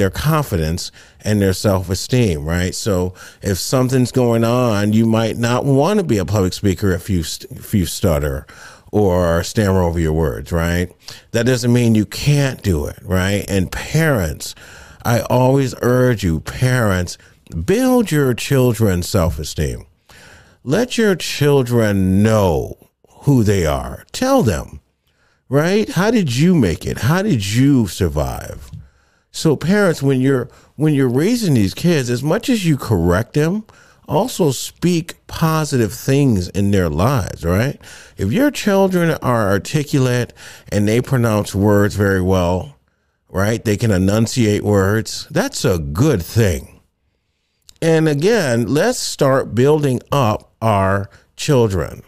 their confidence and their self esteem, right? So if something's going on, you might not want to be a public speaker if you if you stutter or stammer over your words, right? That doesn't mean you can't do it, right? And parents, I always urge you, parents, build your children's self esteem. Let your children know who they are. Tell them, right? How did you make it? How did you survive? So parents, when you're when you're raising these kids, as much as you correct them, also speak positive things in their lives, right? If your children are articulate and they pronounce words very well, right? They can enunciate words. That's a good thing. And again, let's start building up our children.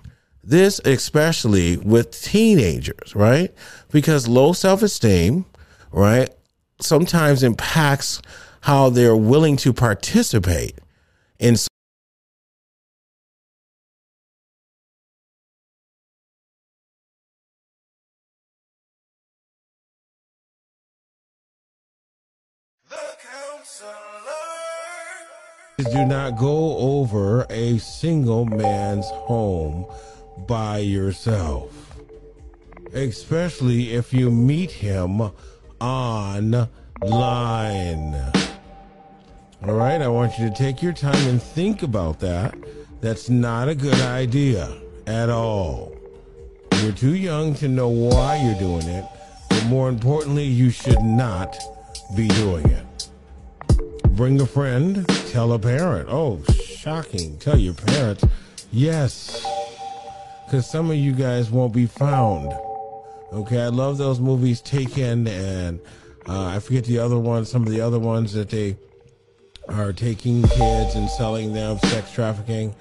This especially with teenagers, right? Because low self esteem, right, sometimes impacts how they're willing to participate in do not go over a single man's home by yourself, especially if you meet him online. All right, I want you to take your time and think about that. That's not a good idea at all. You're too young to know why you're doing it, but more importantly, you should not be doing it. Bring a friend, tell a parent. Oh, shocking. Tell your parents. Yes. Because some of you guys won't be found. Okay, I love those movies Taken and uh, I forget the other ones, some of the other ones that they are taking kids and selling them, sex trafficking.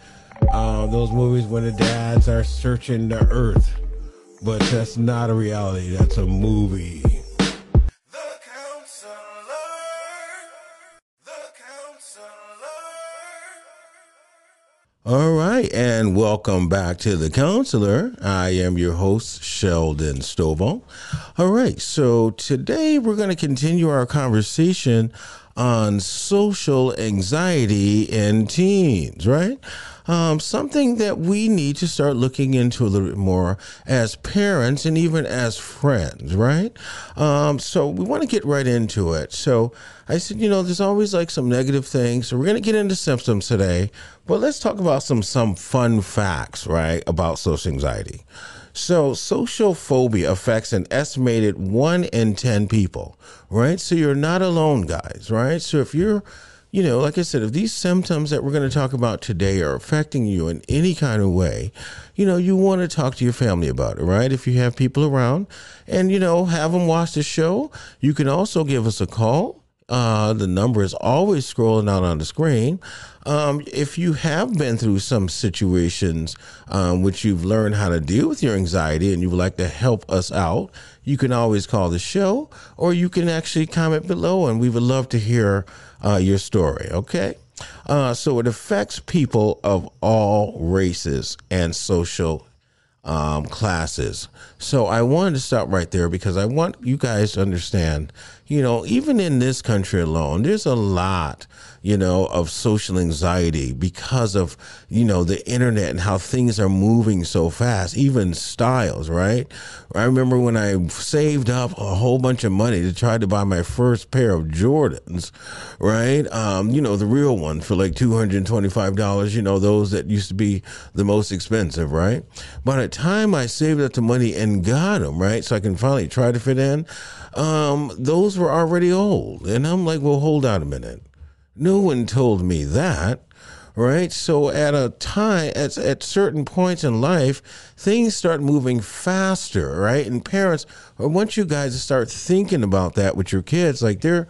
Uh, those movies when the dads are searching the earth. But that's not a reality, that's a movie. All right, and welcome back to the counselor. I am your host, Sheldon Stovall. All right, so today we're going to continue our conversation on social anxiety in teens, right? Um, something that we need to start looking into a little bit more as parents and even as friends, right? Um, so we want to get right into it. So I said, you know, there's always like some negative things. So we're going to get into symptoms today, but let's talk about some some fun facts, right, about social anxiety. So, social phobia affects an estimated one in 10 people, right? So, you're not alone, guys, right? So, if you're, you know, like I said, if these symptoms that we're going to talk about today are affecting you in any kind of way, you know, you want to talk to your family about it, right? If you have people around and, you know, have them watch the show, you can also give us a call uh, the number is always scrolling out on the screen. Um, if you have been through some situations um, which you've learned how to deal with your anxiety and you would like to help us out, you can always call the show or you can actually comment below and we would love to hear uh, your story. Okay. Uh, so it affects people of all races and social um, classes. So I wanted to stop right there because I want you guys to understand, you know, even in this country alone, there's a lot you know, of social anxiety because of, you know, the internet and how things are moving so fast, even styles, right? I remember when I saved up a whole bunch of money to try to buy my first pair of Jordans, right? Um, you know, the real ones for like $225, you know, those that used to be the most expensive, right? By the time I saved up the money and got them, right? So I can finally try to fit in, um, those were already old. And I'm like, well, hold on a minute no one told me that right? So at a time, at, at certain points in life, things start moving faster, right? And parents, I want you guys to start thinking about that with your kids. Like their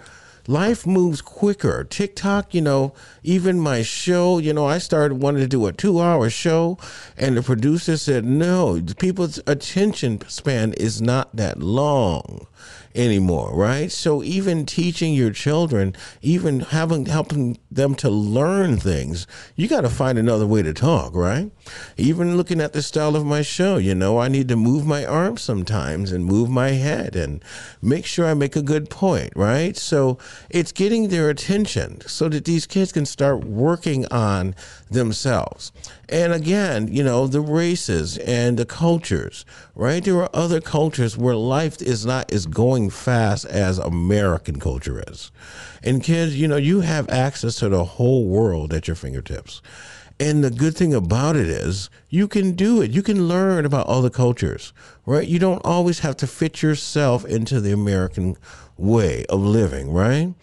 life moves quicker. TikTok, you know, even my show, you know, I started wanting to do a two hour show, and the producer said, no, people's attention span is not that long. Anymore, right? So even teaching your children, even having helping them to learn things, you got to find another way to talk, right? Even looking at the style of my show, you know, I need to move my arms sometimes and move my head and make sure I make a good point, right? So it's getting their attention so that these kids can start working on themselves. And again, you know, the races and the cultures, right? There are other cultures where life is not as going fast as American culture is. And kids, you know, you have access to the whole world at your fingertips. And the good thing about it is you can do it. You can learn about other cultures, right? You don't always have to fit yourself into the American way of living, right?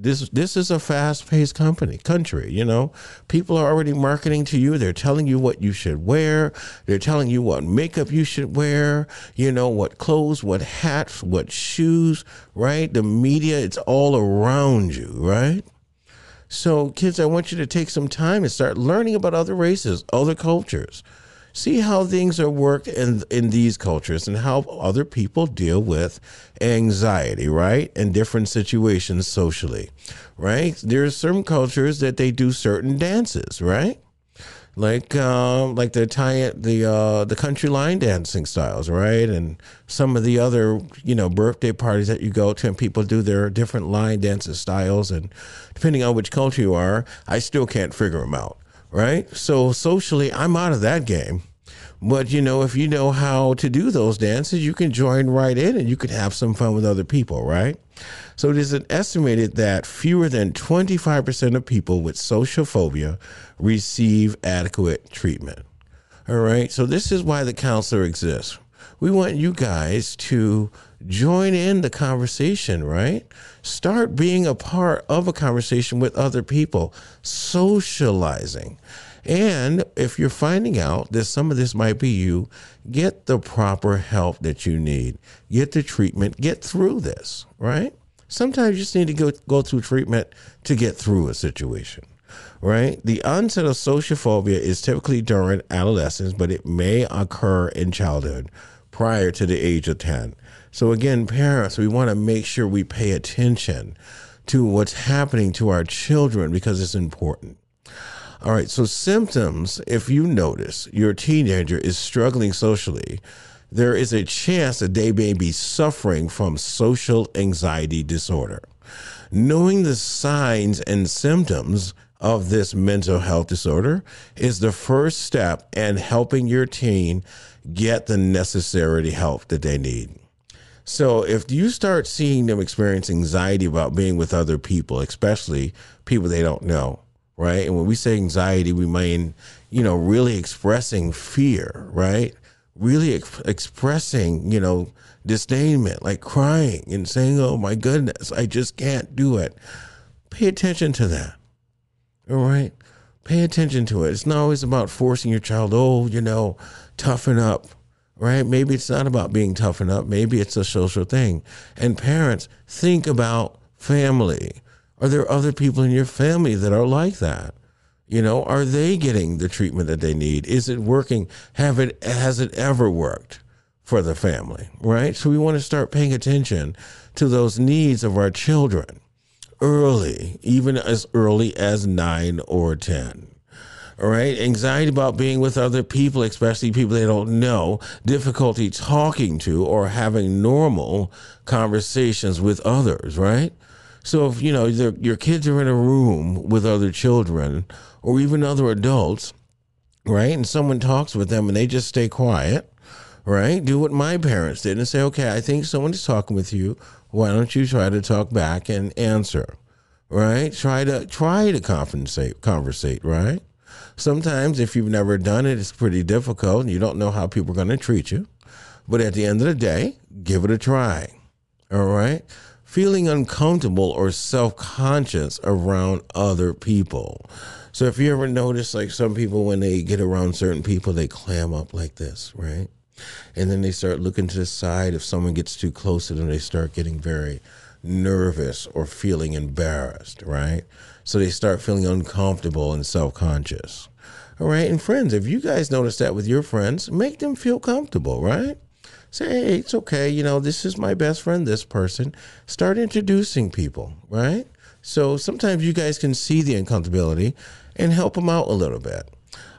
This this is a fast paced company country you know? People are already marketing to you. They're telling you what you should wear. They're telling you what makeup you should wear you know what clothes what hats what shoes right? The media it's all around you right? So kids i want you to take some time and start learning about other races other cultures see how things are worked in in these cultures and how other people deal with anxiety, right? In different situations socially, right? There are certain cultures that they do certain dances, right? Like um, like the Italian the uh, the country line dancing styles, right? And some of the other you know birthday parties that you go to, and people do their different line dances styles, and depending on which culture you are, I still can't figure them out right? So socially, I'm out of that game. But you know, if you know how to do those dances, you can join right in and you can have some fun with other people, right? So it is estimated that fewer than 25% of people with social phobia receive adequate treatment. All right. So this is why the counselor exists. We want you guys to join in the conversation, right? Start being a part of a conversation with other people, socializing. And if you're finding out that some of this might be you, get the proper help that you need. Get the treatment, get through this, right? Sometimes you just need to go, go through treatment to get through a situation, right? The onset of social phobia is typically during adolescence, but it may occur in childhood prior to the age of 10. So, again, parents, we want to make sure we pay attention to what's happening to our children because it's important. All right, so symptoms, if you notice your teenager is struggling socially, there is a chance that they may be suffering from social anxiety disorder. Knowing the signs and symptoms of this mental health disorder is the first step in helping your teen get the necessary help that they need. So, if you start seeing them experience anxiety about being with other people, especially people they don't know, right? And when we say anxiety, we mean, you know, really expressing fear, right? Really ex- expressing, you know, disdainment, like crying and saying, oh my goodness, I just can't do it. Pay attention to that. All right? Pay attention to it. It's not always about forcing your child, oh, you know, toughen up, right? Maybe it's not about being toughened up. Maybe it's a social thing. And parents, think about family are there other people in your family that are like that? You know, are they getting the treatment that they need? Is it working? Have it has it ever worked for the family? Right? So we want to start paying attention to those needs of our children early, even as early as nine or ten. All right. Anxiety about being with other people, especially people they don't know, difficulty talking to or having normal conversations with others, right? So if you know your kids are in a room with other children or even other adults, right, and someone talks with them and they just stay quiet, right? Do what my parents did and say, "Okay, I think someone is talking with you. Why don't you try to talk back and answer?" Right? Try to try to compensate, conversate, right? Sometimes if you've never done it, it's pretty difficult and you don't know how people are going to treat you. But at the end of the day, give it a try. All right? feeling uncomfortable or self conscious around other people. So if you ever notice, like some people, when they get around certain people, they clam up like this, right? And then they start looking to the side. If someone gets too close to them, they start getting very nervous or feeling embarrassed, right? So they start feeling uncomfortable and self conscious. All right. And friends, if you guys notice that with your friends, make them feel comfortable, right? Say, hey, it's okay. You know, this is my best friend, this person. Start introducing people, right? So sometimes you guys can see the uncomfortability and help them out a little bit.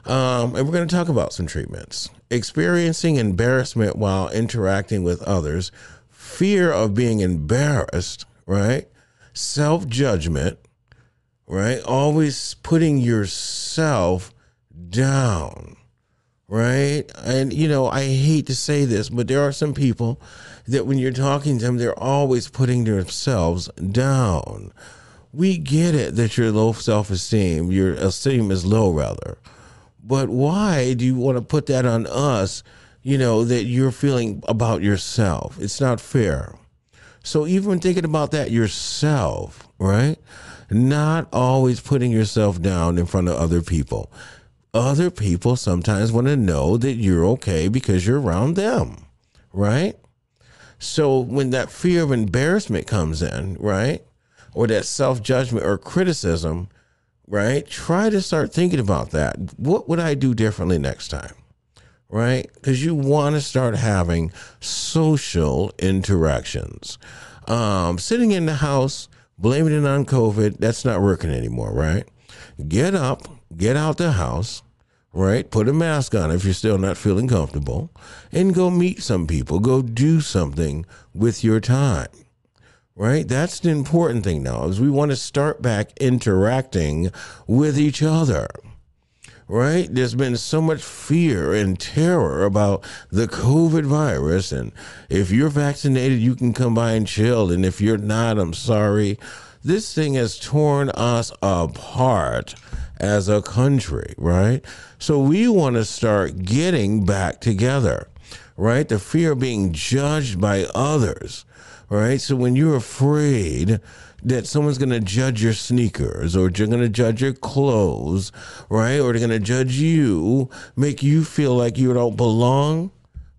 Um, and we're going to talk about some treatments. Experiencing embarrassment while interacting with others, fear of being embarrassed, right? Self judgment, right? Always putting yourself down, right? And, you know, I hate to say this, but there are some people that when you're talking to them, they're always putting themselves down. We get it that you're low self esteem, your esteem is low, rather. But why do you want to put that on us, you know, that you're feeling about yourself? It's not fair. So even thinking about that yourself, right? Not always putting yourself down in front of other people. Other people sometimes want to know that you're okay because you're around them, right? So when that fear of embarrassment comes in, right? Or that self judgment or criticism, right? Try to start thinking about that. What would I do differently next time? Right? Because you want to start having social interactions. Um, sitting in the house, blaming it on COVID, that's not working anymore, right? Get up, get out the house, right? Put a mask on if you're still not feeling comfortable, and go meet some people. Go do something with your time right? That's the important thing now is we want to start back interacting with each other. Right? There's been so much fear and terror about the COVID virus. And if you're vaccinated, you can come by and chill. And if you're not, I'm sorry. This thing has torn us apart as a country, right? So we want to start getting back together, right? The fear of being judged by others right? So when you're afraid that someone's going to judge your sneakers or they're going to judge your clothes, right? Or they're going to judge you, make you feel like you don't belong,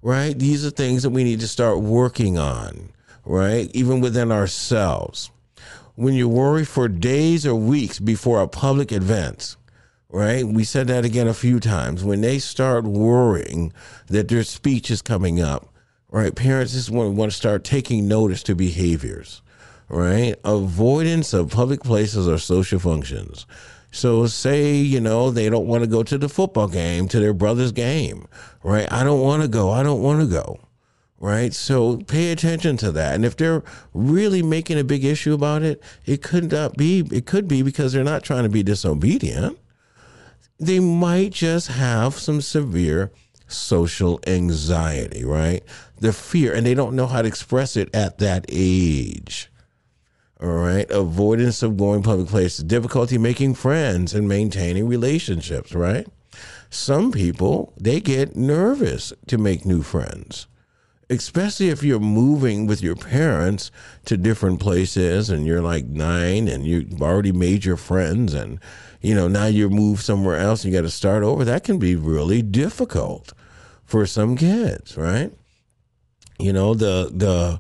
right? These are things that we need to start working on, right? Even within ourselves. When you worry for days or weeks before a public event, right? We said that again a few times. When they start worrying that their speech is coming up, right? Parents just want, want to start taking notice to behaviors, right? Avoidance of public places or social functions. So say, you know, they don't want to go to the football game, to their brother's game, right? I don't want to go. I don't want to go. Right. So pay attention to that. And if they're really making a big issue about it, it could not be, it could be because they're not trying to be disobedient. They might just have some severe social anxiety, right? The fear, and they don't know how to express it at that age. All right. Avoidance of going public places, difficulty making friends and maintaining relationships, right? Some people, they get nervous to make new friends, especially if you're moving with your parents to different places and you're like nine and you've already made your friends and, you know, now you're moved somewhere else and you got to start over. That can be really difficult for some kids, right? You know, the the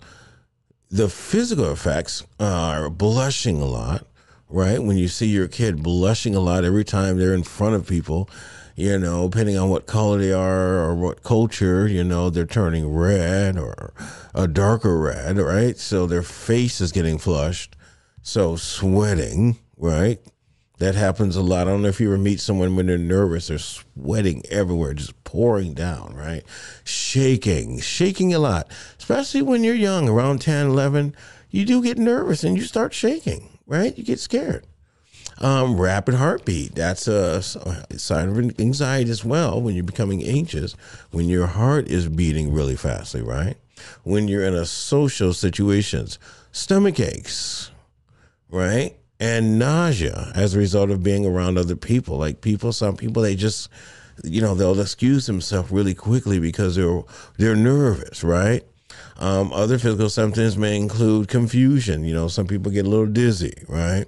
the physical effects are blushing a lot, right? When you see your kid blushing a lot every time they're in front of people, you know, depending on what color they are or what culture, you know, they're turning red or a darker red, right? So their face is getting flushed. So sweating, right? That happens a lot. I don't know if you ever meet someone when they're nervous, they're sweating everywhere, just pouring down, right? Shaking, shaking a lot, especially when you're young, around 10, 11. You do get nervous and you start shaking, right? You get scared. Um, rapid heartbeat, that's a sign of anxiety as well when you're becoming anxious, when your heart is beating really fastly, right? When you're in a social situations, stomach aches, right? And nausea as a result of being around other people. Like people, some people they just, you know, they'll excuse themselves really quickly because they're they're nervous, right? Um, other physical symptoms may include confusion. You know, some people get a little dizzy, right?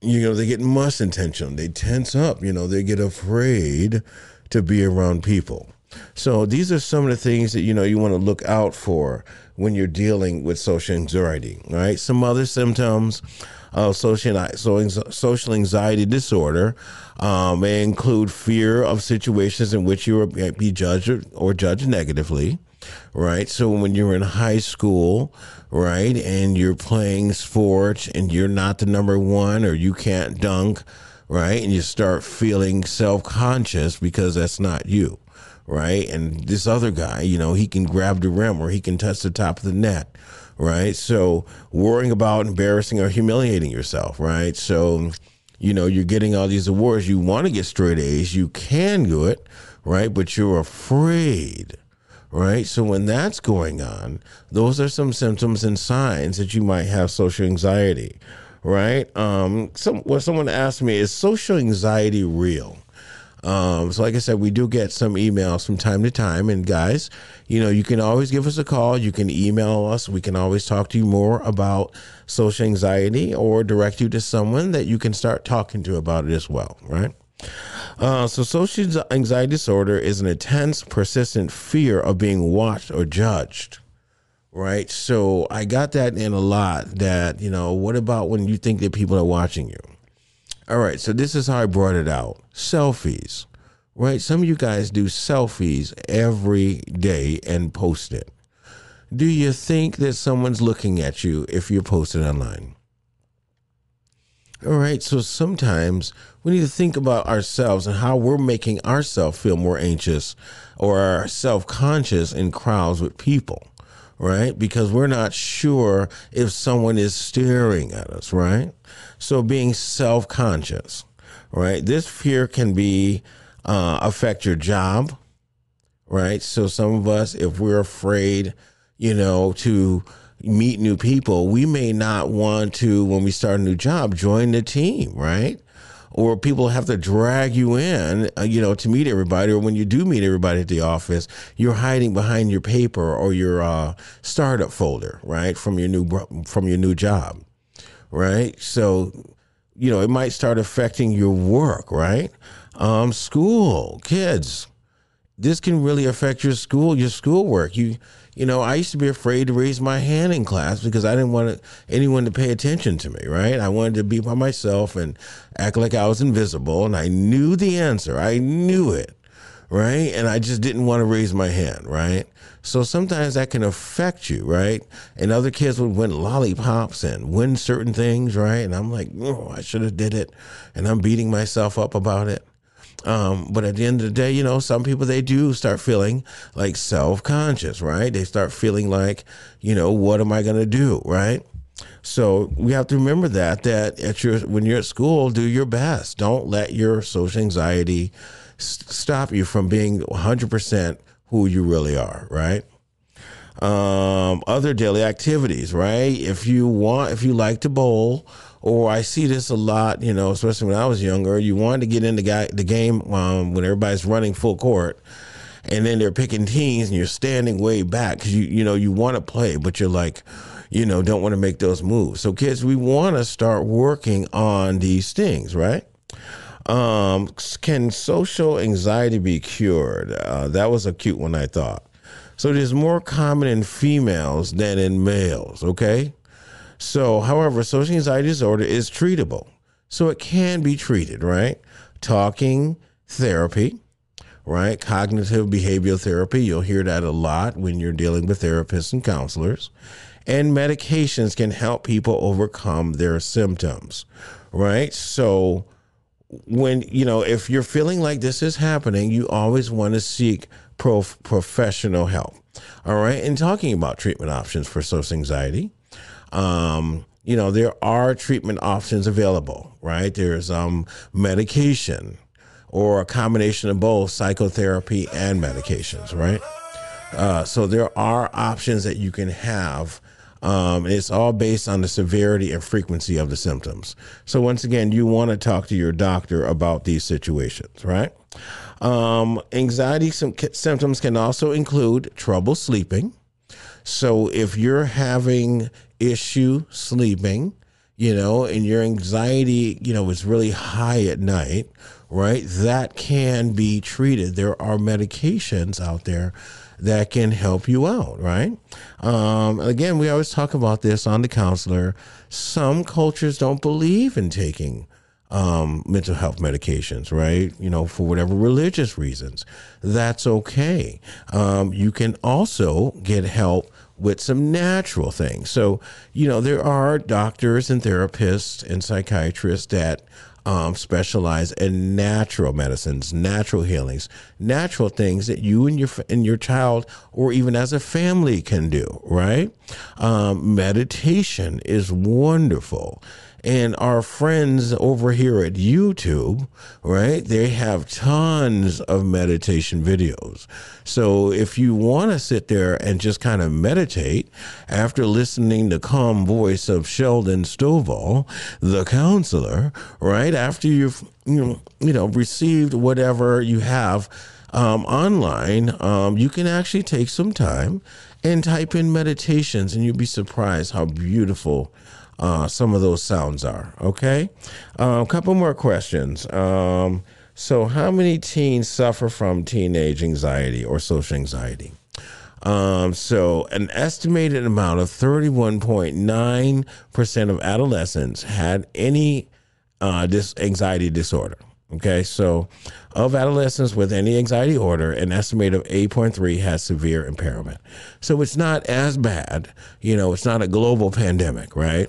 You know, they get muscle tension. They tense up. You know, they get afraid to be around people. So these are some of the things that you know you want to look out for when you're dealing with social anxiety. Right. Some other symptoms of social so social anxiety disorder um, may include fear of situations in which you will be judged or judged negatively. Right. So when you're in high school, right, and you're playing sports and you're not the number one or you can't dunk, right, and you start feeling self conscious because that's not you right? And this other guy, you know, he can grab the rim or he can touch the top of the net, right? So worrying about embarrassing or humiliating yourself, right? So, you know, you're getting all these awards. You want to get straight A's. You can do it, right? But you're afraid, right? So when that's going on, those are some symptoms and signs that you might have social anxiety, right? Um, some, well, someone asked me, is social anxiety real? Um, so, like I said, we do get some emails from time to time. And guys, you know, you can always give us a call. You can email us. We can always talk to you more about social anxiety or direct you to someone that you can start talking to about it as well, right? Uh, so, social anxiety disorder is an intense, persistent fear of being watched or judged right? So I got that in a lot that, you know, what about when you think that people are watching you? All right, so this is how I brought it out selfies, right? Some of you guys do selfies every day and post it. Do you think that someone's looking at you if you're posted online? All right, so sometimes we need to think about ourselves and how we're making ourselves feel more anxious or self conscious in crowds with people, right? Because we're not sure if someone is staring at us, right? So being self conscious, right? This fear can be uh, affect your job, right? So some of us, if we're afraid, you know, to meet new people, we may not want to, when we start a new job, join the team, right? Or people have to drag you in, uh, you know, to meet everybody. Or when you do meet everybody at the office, you're hiding behind your paper or your uh, startup folder, right, from your new from your new job right? So, you know, it might start affecting your work, right? Um, school, kids. This can really affect your school, your schoolwork. You, you know, I used to be afraid to raise my hand in class because I didn't want anyone to pay attention to me, right? I wanted to be by myself and act like I was invisible, and I knew the answer. I knew it, right? And I just didn't want to raise my hand, right? So sometimes that can affect you, right? And other kids would win lollipops and win certain things, right? And I'm like, oh, I should have did it, and I'm beating myself up about it. Um, but at the end of the day, you know, some people they do start feeling like self conscious, right? They start feeling like, you know, what am I to do, right? So we have to remember that that at your when you're at school, do your best. Don't let your social anxiety stop you from being 100% who you really are, right? Um, other daily activities, right? If you want, if you like to bowl, or I see this a lot, you know, especially when I was younger, you wanted to get in the, guy, the game um, when everybody's running full court, and then they're picking teams, and you're standing way back because you, you know, you want to play, but you're like, you know, don't want to make those moves. So, kids, we want to start working on these things, right? Um, can social anxiety be cured? Uh, that was a cute one, I thought. So it is more common in females than in males, okay? So, however, social anxiety disorder is treatable. So it can be treated, right? Talking therapy, right? Cognitive behavioral therapy. You'll hear that a lot when you're dealing with therapists and counselors. And medications can help people overcome their symptoms, right? So, when you know if you're feeling like this is happening you always want to seek prof- professional help all right? And talking about treatment options for social anxiety um, you know there are treatment options available right? There's um, medication or a combination of both psychotherapy and medications right? Uh, so there are options that you can have um, it's all based on the severity and frequency of the symptoms. So, once again, you want to talk to your doctor about these situations, right? Um, anxiety symptoms can also include trouble sleeping. So, if you're having issue sleeping, you know, and your anxiety, you know, is really high at night, right? That can be treated. There are medications out there that can help you out, right? Um, again, we always talk about this on the counselor. Some cultures don't believe in taking um, mental health medications, right? You know, for whatever religious reasons. That's okay. Um, you can also get help with some natural things. So, you know, there are doctors and therapists and psychiatrists that um, specialize in natural medicines, natural healings, natural things that you and your and your child, or even as a family, can do. Right? Um, meditation is wonderful. And our friends over here at YouTube, right, they have tons of meditation videos. So if you want to sit there and just kind of meditate after listening to calm voice of Sheldon Stovall, the counselor, right, after you've you know, received whatever you have um, online, um, you can actually take some time and type in meditations, and you'll be surprised how beautiful uh, some of those sounds are. Okay, a couple more questions. Um, so, how many teens suffer from teenage anxiety or social anxiety? Um, so, an estimated amount of 31.9% of adolescents had any uh, this anxiety disorder. Okay, so of adolescents with any anxiety order, an estimate of 8.3 has severe impairment. So it's not as bad, you know, it's not a global pandemic, right?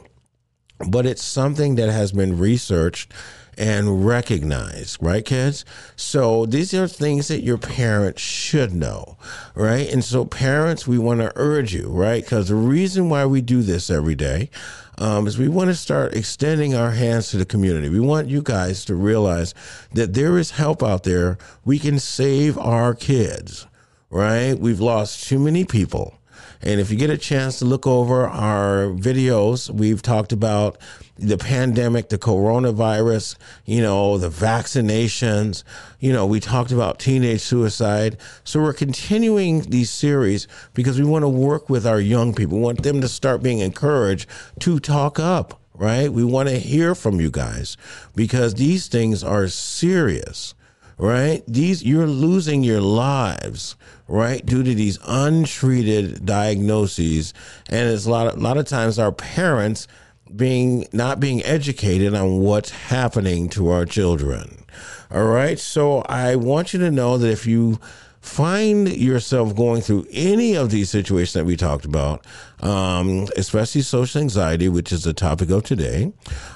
But it's something that has been researched and recognized, right, kids? So these are things that your parents should know, right? And so, parents, we want to urge you, right? Because the reason why we do this every day um, is we want to start extending our hands to the community. We want you guys to realize that there is help out there. We can save our kids, right? We've lost too many people and if you get a chance to look over our videos, we've talked about the pandemic, the coronavirus, you know, the vaccinations, you know, we talked about teenage suicide. So we're continuing these series because we want to work with our young people. We want them to start being encouraged to talk up, right? We want to hear from you guys because these things are serious right? These you're losing your lives, right, due to these untreated diagnoses, and it's a lot of, a lot of times our parents being not being educated on what's happening to our children. All right, so I want you to know that if you find yourself going through any of these situations that we talked about, um, especially social anxiety, which is the topic of today,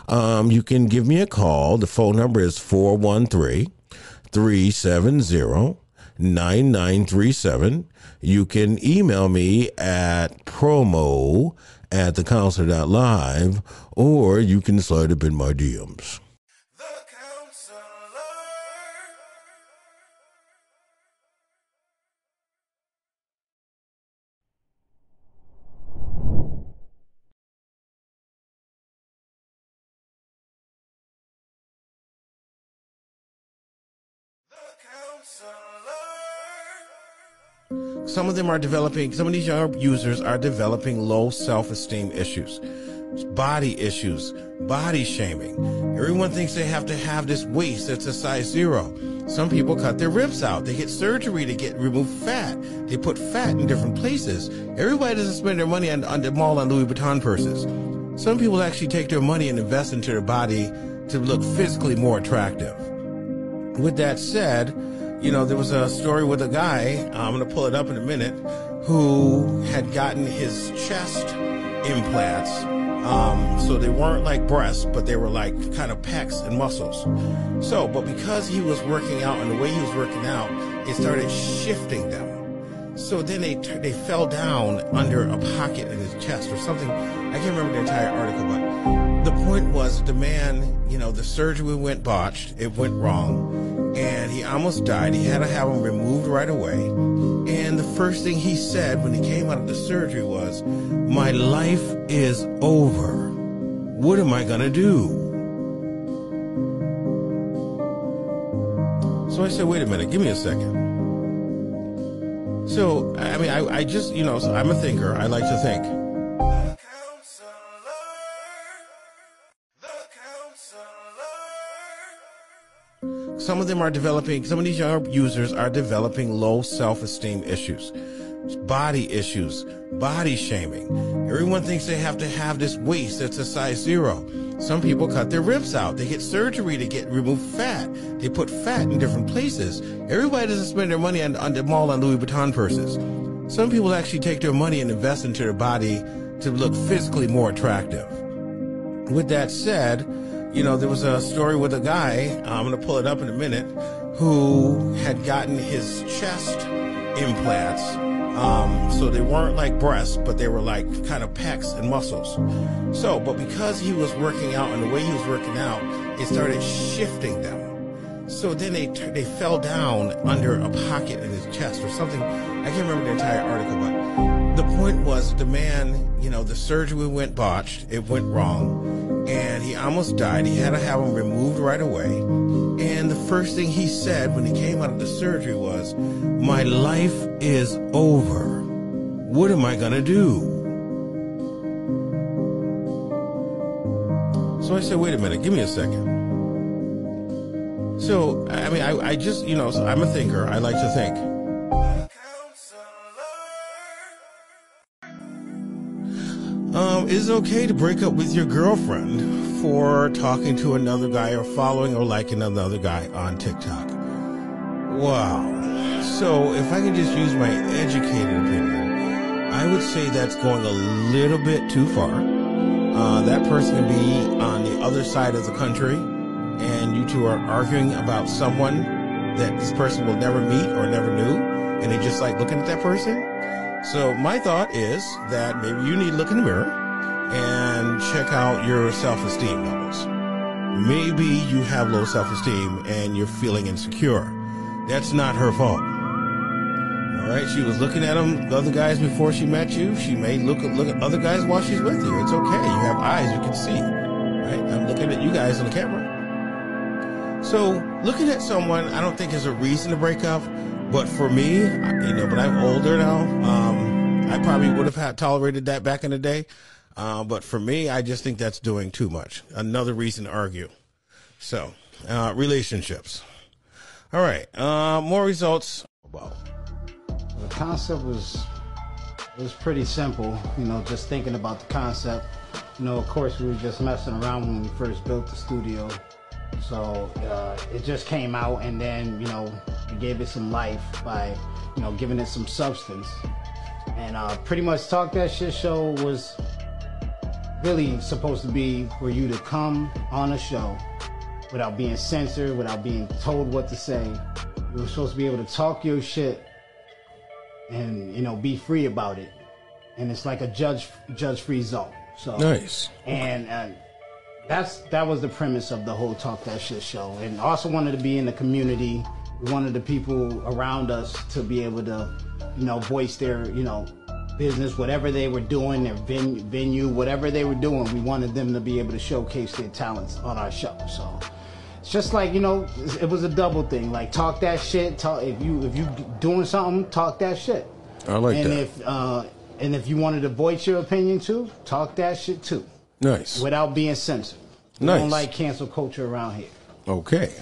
um, you can give me a call. The phone number is 413 370 9937. You can email me at promo at thecounselor.live or you can slide up in my DMs. Some of them are developing, some of these young users are developing low self esteem issues, body issues, body shaming. Everyone thinks they have to have this waist that's a size zero. Some people cut their ribs out. They get surgery to get remove fat. They put fat in different places. Everybody doesn't spend their money on, on the mall on Louis Vuitton purses. Some people actually take their money and invest into their body to look physically more attractive. With that said, you know, there was a story with a guy, I'm going to pull it up in a minute, who had gotten his chest implants. Um, so they weren't like breasts, but they were like kind of pecs and muscles. So, but because he was working out and the way he was working out, it started shifting them. So then they they fell down under a pocket in his chest or something. I can't remember the entire article, but the point was the man, you know, the surgery went botched, it went wrong and he almost died. He had to have him removed right away. And the first thing he said when he came out of the surgery was, My life is over. What am I going to do? So I said, Wait a minute, give me a second. So, I mean, I, I just, you know, I'm a thinker. I like to think. Some of them are developing, some of these young users are developing low self esteem issues, body issues, body shaming. Everyone thinks they have to have this waist that's a size zero. Some people cut their ribs out. They get surgery to get remove fat. They put fat in different places. Everybody doesn't spend their money on, on the mall on Louis Vuitton purses. Some people actually take their money and invest into their body to look physically more attractive. With that said, you know, there was a story with a guy, I'm going to pull it up in a minute, who had gotten his chest implants. Um, so they weren't like breasts, but they were like kind of pecs and muscles. So, but because he was working out and the way he was working out, it started shifting them. So then they they fell down under a pocket in his chest or something. I can't remember the entire article, but the point was the man, you know, the surgery went botched, it went wrong, and he almost died. He had to have him removed right away. And the first thing he said when he came out of the surgery was, My life is over. What am I going to do? So I said, Wait a minute, give me a second. So, I mean, I, I just, you know, I'm a thinker. I like to think. Is it okay to break up with your girlfriend for talking to another guy or following or liking another guy on TikTok? Wow. So if I can just use my educated opinion, I would say that's going a little bit too far. Uh, that person can be on the other side of the country, and you two are arguing about someone that this person will never meet or never knew, and they just like looking at that person. So my thought is that maybe you need to look in the mirror and check out your self-esteem levels. Maybe you have low self-esteem and you're feeling insecure. That's not her fault. All right, she was looking at them, the other guys before she met you. She may look at look at other guys while she's with you. It's okay. You have eyes, you can see. Right? I'm looking at you guys on the camera. So looking at someone, I don't think is a reason to break up. But for me, you know, but I'm older now. Um, I probably would have had tolerated that back in the day. Uh, but for me, I just think that's doing too much. Another reason to argue. So, uh, relationships. All right. Uh, more results. The concept was was pretty simple. You know, just thinking about the concept. You know, of course, we were just messing around when we first built the studio. So uh, it just came out, and then you know we gave it some life by you know giving it some substance. And uh, pretty much talk that shit show was really supposed to be for you to come on a show without being censored, without being told what to say. You were supposed to be able to talk your shit and you know be free about it. And it's like a judge judge free zone. So nice. And and that's that was the premise of the whole talk that shit show. And also wanted to be in the community. We wanted the people around us to be able to, you know, voice their, you know, business, whatever they were doing, their venue, venue, whatever they were doing. We wanted them to be able to showcase their talents on our show. So it's just like you know, it was a double thing. Like talk that shit. Talk if you if you doing something, talk that shit. I like and that. if uh, and if you wanted to voice your opinion too, talk that shit too, nice. without being censored. We Nice. don't like cancel culture around here. Okay.